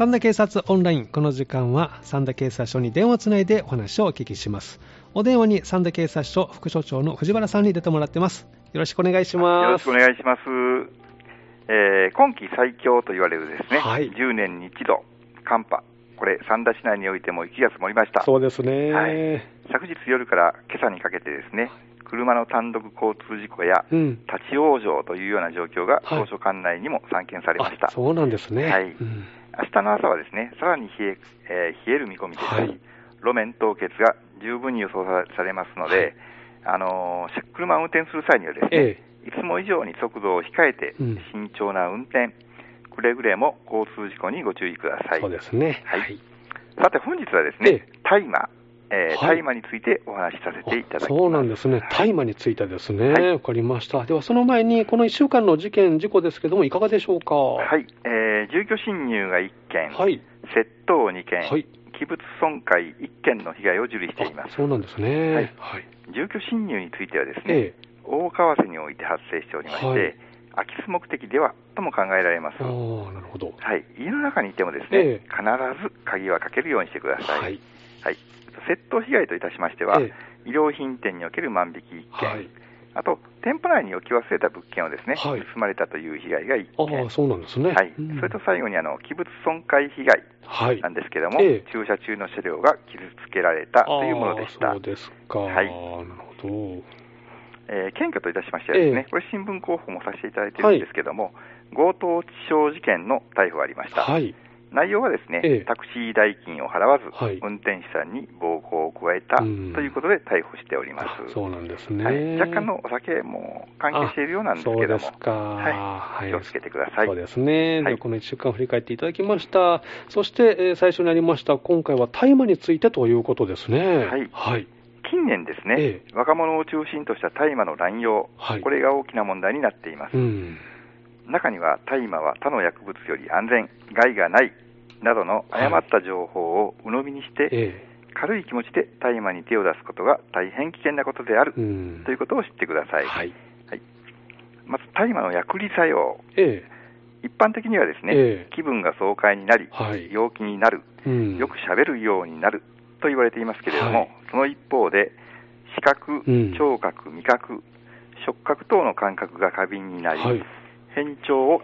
三田警察オンライン、この時間は三田警察署に電話をつないでお話をお聞きします。お電話に三田警察署副署長の藤原さんに出てもらってます。よろしくお願いします。よろしくお願いします。えー今季最強と言われるですね、はい10年に一度、寒波、これ、三田市内においても雪が積もりました。そうですね。はい昨日夜から今朝にかけてですね、車の単独交通事故やうん。立ち往生というような状況がはい当初管内にも散見されました。あそうなんですね。はいうん明日の朝はですね、さらに冷え,、えー冷える見込みです。し、はい。路面凍結が十分に予想さされますので、あのーし車を運転する際にはですね、えいつも以上に速度を控えてうん、慎重な運転、くれぐれも交通事故にご注意くださえ、い。そうですね。はい。さて本日はですねえ、大麻、え大麻についてお話しさせていただきます。そうなんですね。大麻についてですね。はいわかりました。では、その前に、この1週間の事件、事故ですけども、いかがでしょうか？はい、えー住居侵入が1件、はい。窃盗2件、はい器物損壊1件の被害を受理しています。あそうなんですね。はいはい。住居侵入についてはですね、え大川瀬において発生しておりまして、はい空き巣目的ではとも考えられますえ。あ。あ、なるほど。はい、家の中にいてもですね、ええ必ず鍵はかけるようにしてください。はい。はい、窃盗被害といたしましては、え衣料品店における万引き1件、はい。あと店舗内に置き忘れた物件をですね、はい盗まれたという被害が1件、ああ、そうなんですね。はいうんそれと最後にあの器物損壊被害はい。なんですけども、ええ駐車中の車両が傷つけられたというものでしたそう。ですか。はいなるほど。えー検挙といたしましてはですね、ええこれ新聞広報もさせていただいてるんですけども、強盗致傷事件の逮捕がありました。はい。内容はですね、ええタクシー代金を払わず、はい運転手さんに暴行を加えたとうんいうことで逮捕しております。あそうなんですね。はい、若干のお酒も関係しているようなんですけども、そうですか。はい、気をつけてください。そうですね。はいこの1週間振り返っていただきました。そして、えー最初にありました、今回は大麻についてということですね。はいはい。近年ですね、え若者を中心とした大麻の乱用、はいこれが大きな問題になっています。うん。中には大麻は他の薬物より安全、害がないなどの誤った情報を鵜呑みにして、え軽い気持ちで大麻に手を出すことが大変危険なことである。ということを知ってください。はい。まず大麻の薬理作用、え一般的にはですね、ええ気分が爽快になり、はい陽気になる、えうん。よく喋るようになると言われていますけれども、はいその一方で、視覚うん、聴覚、味覚、触覚等の感覚が過敏になり、はい。変調を、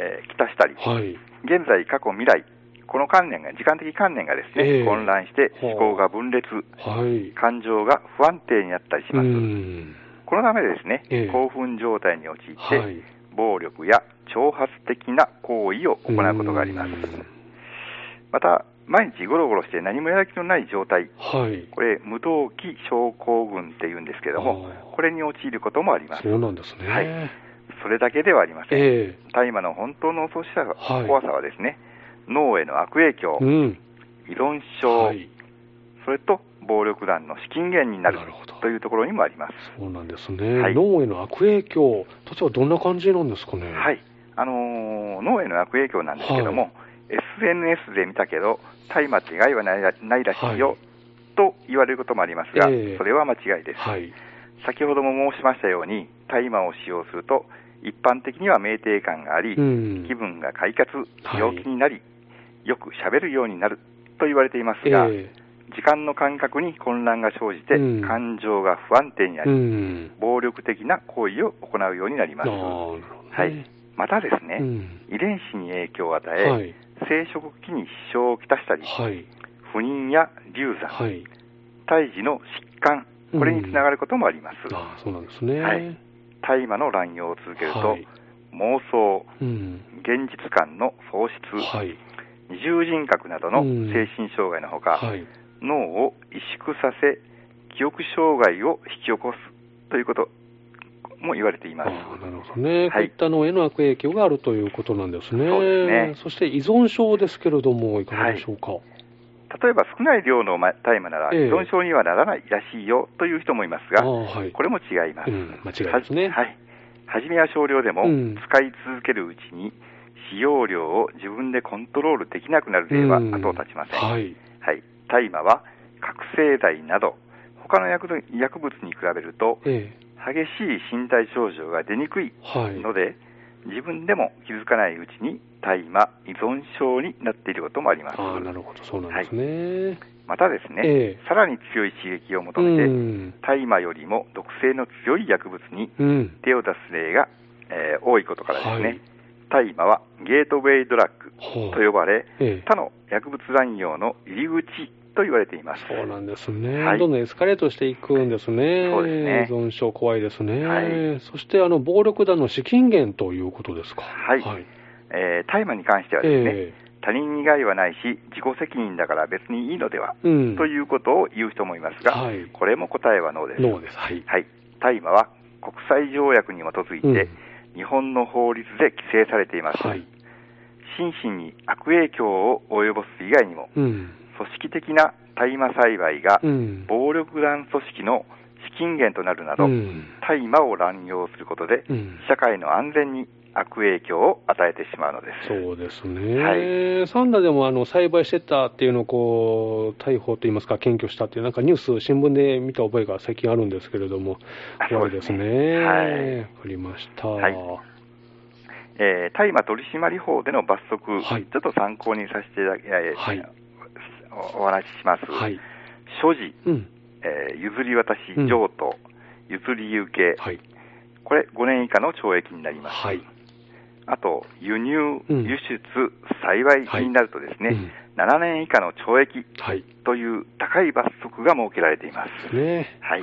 えーきたしたり、はい。現在、過去、未来、この観念が、時間的観念がですね、ええ混乱して思考が分裂、はい。感情が不安定になったりしうます。ん。このためですね、ええ興奮状態に陥って、はい。暴力や挑発的な行為を行うことがあります。うんまた、毎日ゴロゴロして何もやる気のない状態、はい。これ、無動機症候群っていうんですけどもこれに陥ることもあります。そうなんですね。はいそれだけではありません。え大麻の本当の恐ろしさ、はい怖さはですね、脳への悪影響え、うん。依存症、はい。それと暴力団の資金源になるというところにもあります。そうなんですね。はい脳への悪影響、例えばどんな感じなんですかね？はい。あのー脳への悪影響なんですけども、SNS で見たけど、大麻って害はないらないらしいよ、はいと言われることもありますが、ええそれは間違いです。はい。先ほども申しましたように、大麻を使用すると、一般的には酩酊感があり、うん。気分が快活はい、陽気になり、よく喋るようになると言われていますが、え時間の感覚に混乱が生じて、うん感情が不安定になえり、うん。暴力的な行為を行うようになります。ね。はい。またですね、うん。遺伝子に影響を与え、はい。生殖器に支障をきたしたり、はい。不妊や流産、はい。胎児の疾患、これにつながることもあります。そうなんですね。はい大麻の乱用を続けると、はい。妄想、うん。現実感の喪失、はい。二重人格などのうん精神障害のほか、はい。脳を萎縮させ、記憶障害を引き起こすということも言われています。なるほどね。はいこういった脳への悪影響があるということなんですね。そうですねそして依存症ですけれども、いかがでしょうか？例えば少ない量のま大麻ならええ依存症にはならないらしいよという人もいますが、はい。これも違います。うん、間違いですね。ははい。初めは少量でも、うん使い続けるうちに、使用量を自分でコントロールできなくなる例はうん後を絶ちません。はい。はい。大麻は、覚醒剤など、他の薬薬物に比べると、え激しい身体症状が出にくいえはい。自分でも気づかないうちに大麻依存症になっていることもあります。なるほど、そうなんですね。またですね、ええさらに強い刺激を求めて、うん。大麻よりも毒性の強い薬物にうん。手を出す例が、えー多いことからですね、はい大麻はゲートウェイドラッグと呼ばれ、ええ他の薬物乱用の入り口と言われています。そうなんですね、はいどんどんエスカレートしていくんですね。そうですね依存症怖いですね。はいそして、あの、暴力団の資金源ということですか。はいはい。えー大麻に関してはですね、え他人に害はないし、自己責任だから別にいいのでは、えうん。ということを言う人もいますが、はいこれも答えはノーです。ノーです。はい。はい。大麻は国際条約に基づいて、うん日本の法律で規制されています。はい。心身に悪影響を及ぼす以外にも、うん。組織的な大麻栽培がうん。暴力団組織の資金源となるなど、うん。大麻を乱用することで、うん社会の安全に悪影響を与えてしまうのです。そうですね、はサンダでもあの栽培してたっていうのをこう逮捕といいますか、検挙したっていう、なんかニュース、新聞で見た覚えが最近あるんですけれども、あ怖いですね。すねはいわかりました。はいえー大麻取締法での罰則、はいちょっと参考にさせていただき、えーはいおお話しします。はい。所持、うん。えー譲り渡しうん、譲渡、譲り受け、はい。これ5年以下の懲役になります。はい。あと、輸入、うん輸出、栽培になるとですね、うん7年以下の懲役はい。という高い罰則が設けられています。ね。はい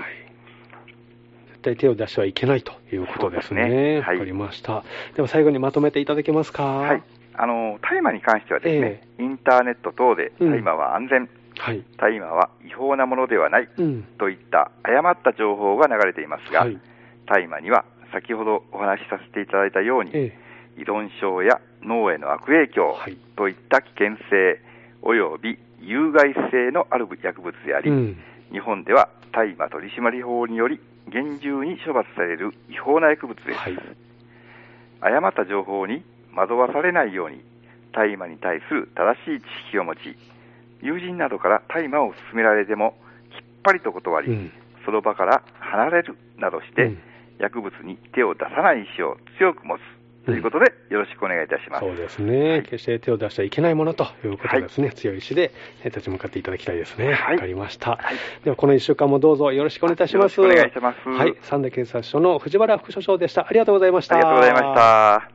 絶対手を出してはいけないということですね。そうですねはいわかりました。では最後にまとめていただけますか？はい。あの、大麻に関してはですね、インターネット等でうん大麻は安全、はい。大麻は違法なものではないうん。といった誤った情報が流れていますが、はい。大麻には先ほどお話しさせていただいたように、え依存症や脳への悪影響はいといった危険性及び有害性のある薬物であり、えうん。日本では大麻取締法により厳重に処罰される違法な薬物です。はい。誤った情報に惑わされないように大麻に対する正しい知識を持ち友人などから大麻を勧められてもきっぱりと断り、うん。その場から離れるなどして、うん薬物に手を出さない意思を強く持つということで、よろしくお願いいたします。そうですね、決して手を出しちゃいけないものということですね、強い意志でえー立ち向かっていただきたいですね。わ、はいかりました。はいでは、この1週間もどうぞよろしくお願いいたします。お願いしますはい、三田警察署の藤原副署長でした。ありがとうございました。ありがとうございました。